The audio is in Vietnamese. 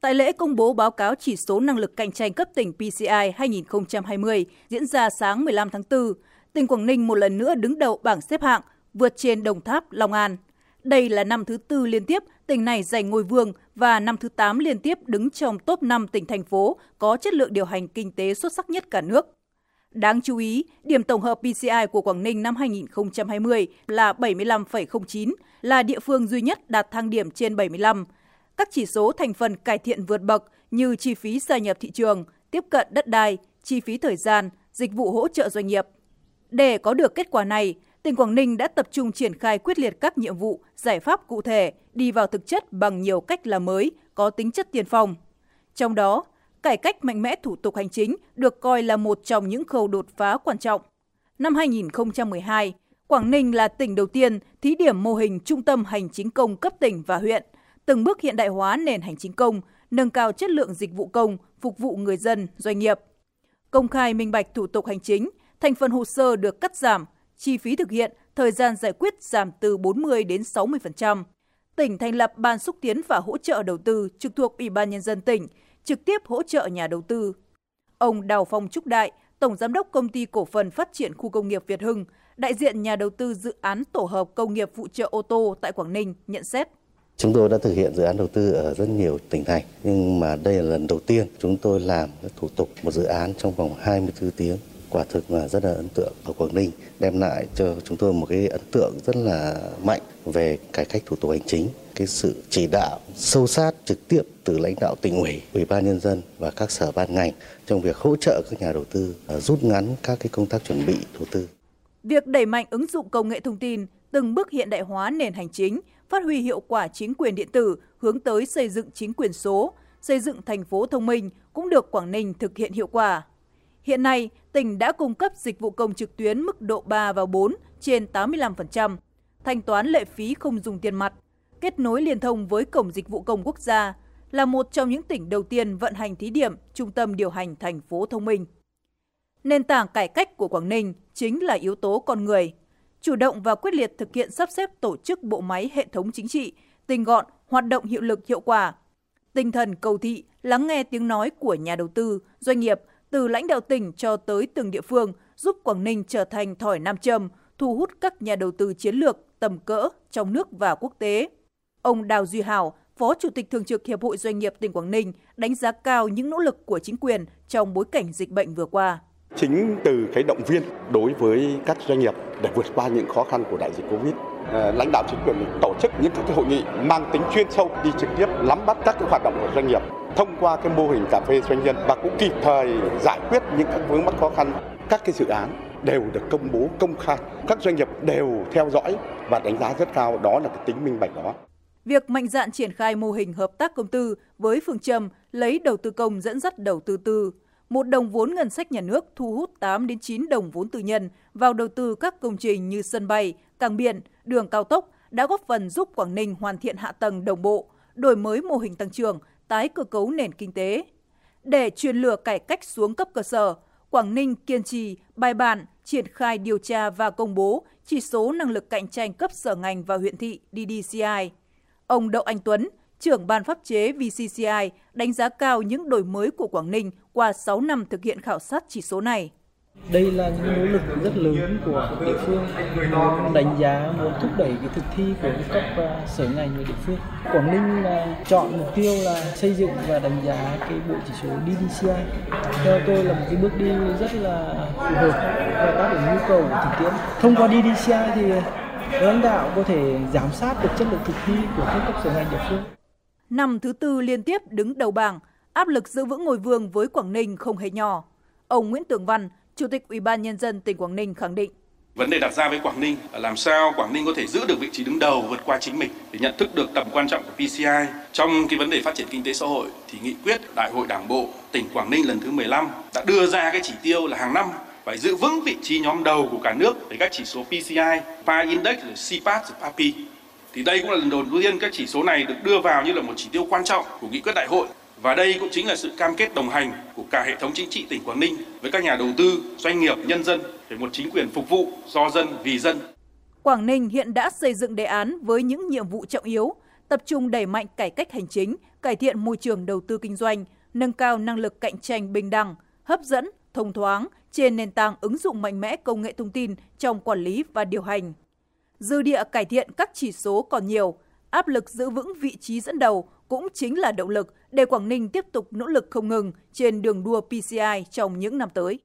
Tại lễ công bố báo cáo chỉ số năng lực cạnh tranh cấp tỉnh PCI 2020 diễn ra sáng 15 tháng 4, tỉnh Quảng Ninh một lần nữa đứng đầu bảng xếp hạng, vượt trên Đồng Tháp, Long An. Đây là năm thứ tư liên tiếp tỉnh này giành ngôi vương và năm thứ 8 liên tiếp đứng trong top 5 tỉnh thành phố có chất lượng điều hành kinh tế xuất sắc nhất cả nước. Đáng chú ý, điểm tổng hợp PCI của Quảng Ninh năm 2020 là 75,09, là địa phương duy nhất đạt thang điểm trên 75. Các chỉ số thành phần cải thiện vượt bậc như chi phí gia nhập thị trường, tiếp cận đất đai, chi phí thời gian, dịch vụ hỗ trợ doanh nghiệp. Để có được kết quả này, tỉnh Quảng Ninh đã tập trung triển khai quyết liệt các nhiệm vụ, giải pháp cụ thể, đi vào thực chất bằng nhiều cách làm mới, có tính chất tiền phong. Trong đó, cải cách mạnh mẽ thủ tục hành chính được coi là một trong những khâu đột phá quan trọng. Năm 2012, Quảng Ninh là tỉnh đầu tiên thí điểm mô hình trung tâm hành chính công cấp tỉnh và huyện, từng bước hiện đại hóa nền hành chính công, nâng cao chất lượng dịch vụ công, phục vụ người dân, doanh nghiệp. Công khai minh bạch thủ tục hành chính, thành phần hồ sơ được cắt giảm, chi phí thực hiện, thời gian giải quyết giảm từ 40 đến 60%. Tỉnh thành lập ban xúc tiến và hỗ trợ đầu tư trực thuộc Ủy ban nhân dân tỉnh, trực tiếp hỗ trợ nhà đầu tư. Ông Đào Phong Trúc Đại, Tổng Giám đốc Công ty Cổ phần Phát triển Khu công nghiệp Việt Hưng, đại diện nhà đầu tư dự án tổ hợp công nghiệp phụ trợ ô tô tại Quảng Ninh nhận xét. Chúng tôi đã thực hiện dự án đầu tư ở rất nhiều tỉnh thành, nhưng mà đây là lần đầu tiên chúng tôi làm thủ tục một dự án trong vòng 24 tiếng. Quả thực là rất là ấn tượng ở Quảng Ninh, đem lại cho chúng tôi một cái ấn tượng rất là mạnh về cải cách thủ tục hành chính, cái sự chỉ đạo sâu sát trực tiếp từ lãnh đạo tỉnh ủy, ủy ban nhân dân và các sở ban ngành trong việc hỗ trợ các nhà đầu tư à, rút ngắn các cái công tác chuẩn bị đầu tư. Việc đẩy mạnh ứng dụng công nghệ thông tin, từng bước hiện đại hóa nền hành chính, phát huy hiệu quả chính quyền điện tử hướng tới xây dựng chính quyền số, xây dựng thành phố thông minh cũng được Quảng Ninh thực hiện hiệu quả. Hiện nay, tỉnh đã cung cấp dịch vụ công trực tuyến mức độ 3 và 4 trên 85%, thanh toán lệ phí không dùng tiền mặt, kết nối liên thông với Cổng Dịch vụ Công Quốc gia, là một trong những tỉnh đầu tiên vận hành thí điểm trung tâm điều hành thành phố thông minh. Nền tảng cải cách của Quảng Ninh chính là yếu tố con người. Chủ động và quyết liệt thực hiện sắp xếp tổ chức bộ máy hệ thống chính trị, tinh gọn, hoạt động hiệu lực hiệu quả. Tinh thần cầu thị, lắng nghe tiếng nói của nhà đầu tư, doanh nghiệp từ lãnh đạo tỉnh cho tới từng địa phương giúp Quảng Ninh trở thành thỏi nam châm, thu hút các nhà đầu tư chiến lược tầm cỡ trong nước và quốc tế. Ông Đào Duy Hảo, Phó Chủ tịch Thường trực Hiệp hội Doanh nghiệp tỉnh Quảng Ninh đánh giá cao những nỗ lực của chính quyền trong bối cảnh dịch bệnh vừa qua. Chính từ cái động viên đối với các doanh nghiệp để vượt qua những khó khăn của đại dịch Covid, ờ, lãnh đạo chính quyền tổ chức những cái hội nghị mang tính chuyên sâu đi trực tiếp nắm bắt các cái hoạt động của doanh nghiệp thông qua cái mô hình cà phê doanh nhân và cũng kịp thời giải quyết những các vướng mắc khó khăn. Các cái dự án đều được công bố công khai các doanh nghiệp đều theo dõi và đánh giá rất cao đó là cái tính minh bạch đó. Việc mạnh dạn triển khai mô hình hợp tác công tư với phương châm lấy đầu tư công dẫn dắt đầu tư tư, một đồng vốn ngân sách nhà nước thu hút 8 đến 9 đồng vốn tư nhân vào đầu tư các công trình như sân bay, cảng biển, đường cao tốc đã góp phần giúp Quảng Ninh hoàn thiện hạ tầng đồng bộ, đổi mới mô hình tăng trưởng, tái cơ cấu nền kinh tế. Để truyền lửa cải cách xuống cấp cơ sở, Quảng Ninh kiên trì, bài bản, triển khai điều tra và công bố chỉ số năng lực cạnh tranh cấp sở ngành và huyện thị DDCI. Ông Đậu Anh Tuấn, trưởng ban pháp chế VCCI, đánh giá cao những đổi mới của Quảng Ninh qua 6 năm thực hiện khảo sát chỉ số này. Đây là những nỗ lực rất lớn của địa phương đánh giá muốn thúc đẩy cái thực thi của các à, sở ngành và địa phương. Quảng Ninh là chọn mục tiêu là xây dựng và đánh giá cái bộ chỉ số DDCI. Theo tôi là một cái bước đi rất là phù hợp và đáp ứng nhu cầu của thực tiễn. Thông qua DDCI thì lãnh đạo có thể giám sát được chất lượng thực thi của các cấp sở ngành địa phương. Năm thứ tư liên tiếp đứng đầu bảng, áp lực giữ vững ngôi vương với Quảng Ninh không hề nhỏ. Ông Nguyễn Tường Văn, Chủ tịch Ủy ban Nhân dân tỉnh Quảng Ninh khẳng định. Vấn đề đặt ra với Quảng Ninh là làm sao Quảng Ninh có thể giữ được vị trí đứng đầu vượt qua chính mình để nhận thức được tầm quan trọng của PCI trong cái vấn đề phát triển kinh tế xã hội thì nghị quyết Đại hội Đảng bộ tỉnh Quảng Ninh lần thứ 15 đã đưa ra cái chỉ tiêu là hàng năm phải giữ vững vị trí nhóm đầu của cả nước về các chỉ số PCI, PI Index, CPAT, PAPI. Thì đây cũng là lần đầu tiên các chỉ số này được đưa vào như là một chỉ tiêu quan trọng của nghị quyết đại hội và đây cũng chính là sự cam kết đồng hành của cả hệ thống chính trị tỉnh Quảng Ninh với các nhà đầu tư, doanh nghiệp, nhân dân về một chính quyền phục vụ do dân vì dân. Quảng Ninh hiện đã xây dựng đề án với những nhiệm vụ trọng yếu, tập trung đẩy mạnh cải cách hành chính cải thiện môi trường đầu tư kinh doanh, nâng cao năng lực cạnh tranh bình đẳng, hấp dẫn, thông thoáng trên nền tảng ứng dụng mạnh mẽ công nghệ thông tin trong quản lý và điều hành. Dư địa cải thiện các chỉ số còn nhiều, áp lực giữ vững vị trí dẫn đầu cũng chính là động lực để Quảng Ninh tiếp tục nỗ lực không ngừng trên đường đua PCI trong những năm tới.